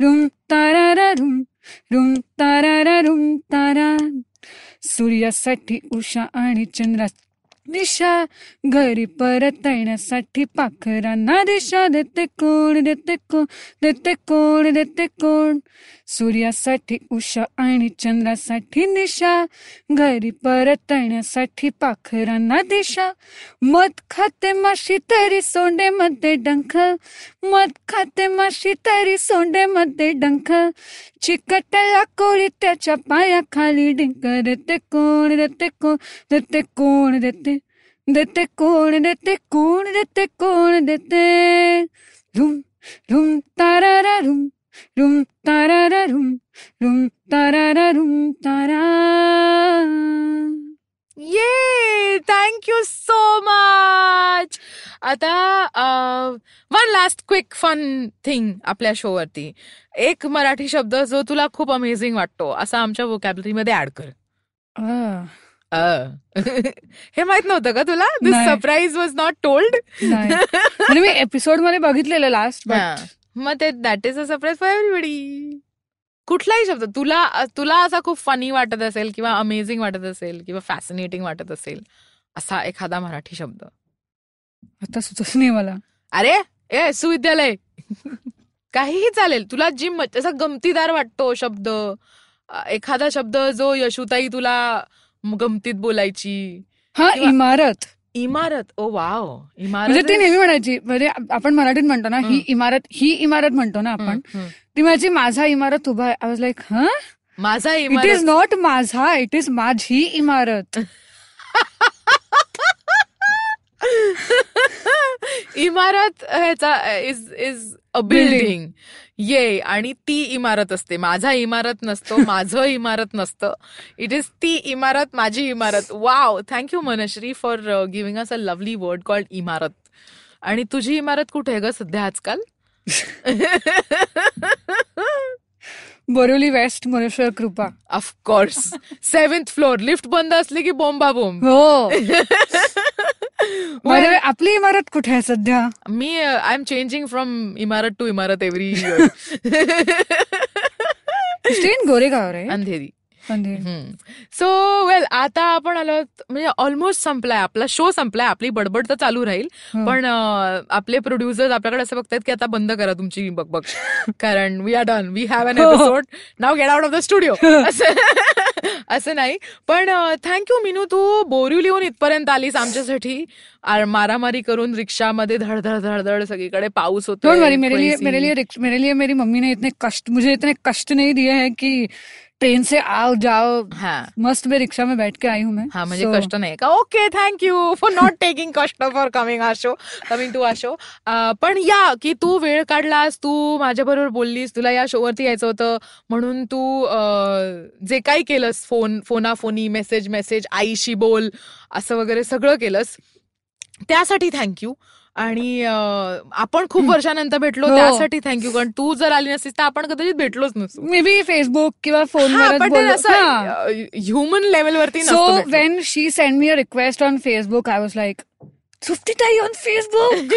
रुम तारा रुम रुम तारा रुम तारा. सूर्यासाठी उषा आणि चंद्रा दिशा. घरी परत येण्यासाठी पाखरांना दिशा देते कोण देते कोण देते कोण देते कोण. सूर्यासाठी उषा आणि चंद्रासाठी निशा घरी परत येण्यासाठी पाखरांना दिशा. मध खाते माशी तरी सोंडेमध्ये डंख. मध खाते माशी तरी सोंडेमध्ये डंख. चिकटला कोळी त्याच्या पायाखाली डिंक. देते कोण देते कोण देते कोण देते देते कोण देते कोण देते कोण देते. रुम रुम तारा रुम रुम तारा रुम रुम तारा रुम तारा.
Yeah thank you so much आता one last quick fun thing आपल्या शोवरती एक मराठी शब्द जो तुला खूप अमेझिंग वाटतो असा आमच्या वोकॅबलरीमध्ये ऍड कर. हे माहीत नव्हतं का तुला? This. Surprise was not told.
म्हणजे मी एपिसोडमध्ये बघितलेलं लास्ट
मग ते that is a surprise for everybody कुठलाही शब्द तुला तुला असा खूप फनी वाटत असेल किंवा अमेझिंग वाटत असेल किंवा फॅसिनेटिंग वाटत असेल असा एखादा मराठी शब्द.
आता सुचत नाही मला.
अरे ए सुविद्यालय. काहीही चालेल. तुला जी मज- असा गमतीदार वाटतो शब्द एखादा शब्द जो यशुताई तुला गमतीत बोलायची.
हा इमारत.
इमारत. Oh wow. इमारत
म्हणजे ती नेहमी म्हणायची म्हणजे आपण मराठीत म्हणतो ना ही. इमारत ही इमारत म्हणतो ना आपण. ती माझी माझा इमारत उभा आहे. आय वॉज लाईक हा?
माझा
इट इज नॉट माझा इट इज माझी इमारत.
इमारत ह्याचा इज इज अ बिल्डिंग ये आणि ती इमारत असते. माझा इमारत नसतो माझं इमारत नसतं. इट इज ती इमारत माझी इमारत. Wow thank you Manashree for giving us a lovely word called इमारत. आणि तुझी इमारत कुठे आहे ग सध्या आजकाल?
बोरिवली वेस्ट मनुष्य कृपा.
ऑफकोर्स सेव्हन्थ फ्लोअर लिफ्ट बंद असली की बोंबा बोंब
हो आपली इमारत कुठे आहे सध्या?
मी आय एम चेंजिंग फ्रॉम इमारत टू इमारत एव्हरी
गोरेगाव रे
अंधेरी. सो वेल आता आपण आलो म्हणजे ऑलमोस्ट संपलाय. आपला शो संपलाय. आपली बडबड तर चालू राहील.
हो.
पण आपले प्रोड्युसर्स आपल्याकडे असं बघतायत की आता बंद करा तुमची बकबक कारण we are done we have an. Episode now get out of the studio असं नाही. पण थँक्यू मिनू. तू बोरिवलीहून इथपर्यंत आलीस आमच्यासाठी. मारामारी करून रिक्षामध्ये धडधड धडधड सगळीकडे पाऊस होतो
मेरे लिए मेरे लिए मेरे लिए मेरी मम्मी ने इतने कष्ट मुझे इतने कष्ट नहीं दिए हैं कि ट्रेन से आओ जाओ।
हा।
मस्त मैं रिक्शा में बैठ के आई हूँ मैं।
हा
So,
कष्ट नाही का okay thank you for not taking कष्ट for coming a show coming to a show पण या की तू वेळ काढलास तू माझ्याबरोबर बोललीस तुला या शोवरती यायचं होतं म्हणून तू जे काही केलंस फोन फोनाफोनी मेसेज मेसेज आईशी बोल असं वगैरे सगळं केलंस त्यासाठी थँक्यू आणि आपण खूप वर्षानंतर भेटलो
हो.
त्यासाठी थँक्यू कारण तू जर आली नसतीस तर आपण कदाचित भेटलोच नसतो.
मे बी फेसबुक किंवा
असं ह्युमन लेवलवरती
so. When she send me a request on Facebook I was like सुफ्टी on Facebook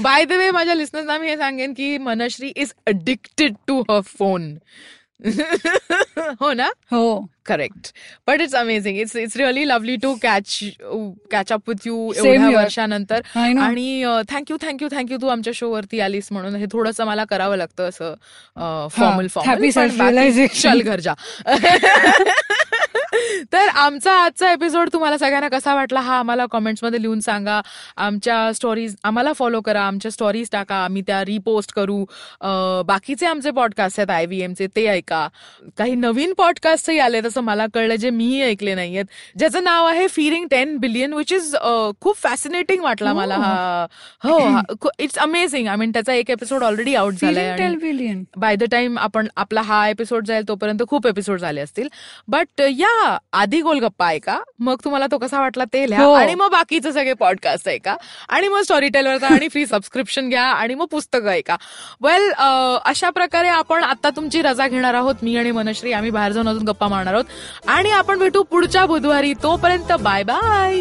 by the way माझ्या लिस्नर्सना मी हे सांगेन की Manashree is addicted to her phone हो ना?
हो.
Correct but it's amazing it's it's really lovely to catch catch up with you एवढ्या. वर्षानंतर. आणि थँक्यू थँक्यू थँक्यू तू आमच्या शो वरती आलीस म्हणून. हे थोडंसं मला करावं लागतं असं फॉर्मल फॉर्मल. चल घर जा तर आमचा आजचा एपिसोड तुम्हाला सगळ्यांना कसा वाटला हा आम्हाला कॉमेंट्समध्ये लिहून सांगा. आमच्या स्टोरीज आम्हाला फॉलो करा. आमच्या स्टोरीज टाका. आम्ही त्या रिपोस्ट करू. बाकीचे आमचे पॉडकास्ट आहेत आय व्ही एमचे ते ऐका. काही नवीन पॉडकास्टही आले तसं मला कळलं जे मीही ऐकले नाहीयेत. ज्याचं नाव आहे फिरिंग टेन बिलियन विच इज खूप फॅसिनेटिंग वाटला मला हा. हो इट्स अमेझिंग आय मीन त्याचा एक एपिसोड ऑलरेडी आउट झालाय बाय द टाइम आपण आपला हा एपिसोड जाईल तोपर्यंत खूप एपिसोड झाले असतील. बट या आधी गोलगप्पा ऐका मग तुम्हाला तो कसा वाटला ते लिहा.
हो.
आणि मग बाकीचे सगळे पॉडकास्ट ऐका आणि मग स्टोरी टेलरचा आणि फ्री सबस्क्रिप्शन घ्या आणि मग पुस्तकं ऐका. वेल अशा प्रकारे आपण आता तुमची रजा घेणार आहोत. मी आणि मनश्री आम्ही बाहेर जाऊन अजून गप्पा मारणार आहोत. आणि आपण भेटू पुढच्या बुधवारी. तोपर्यंत बाय बाय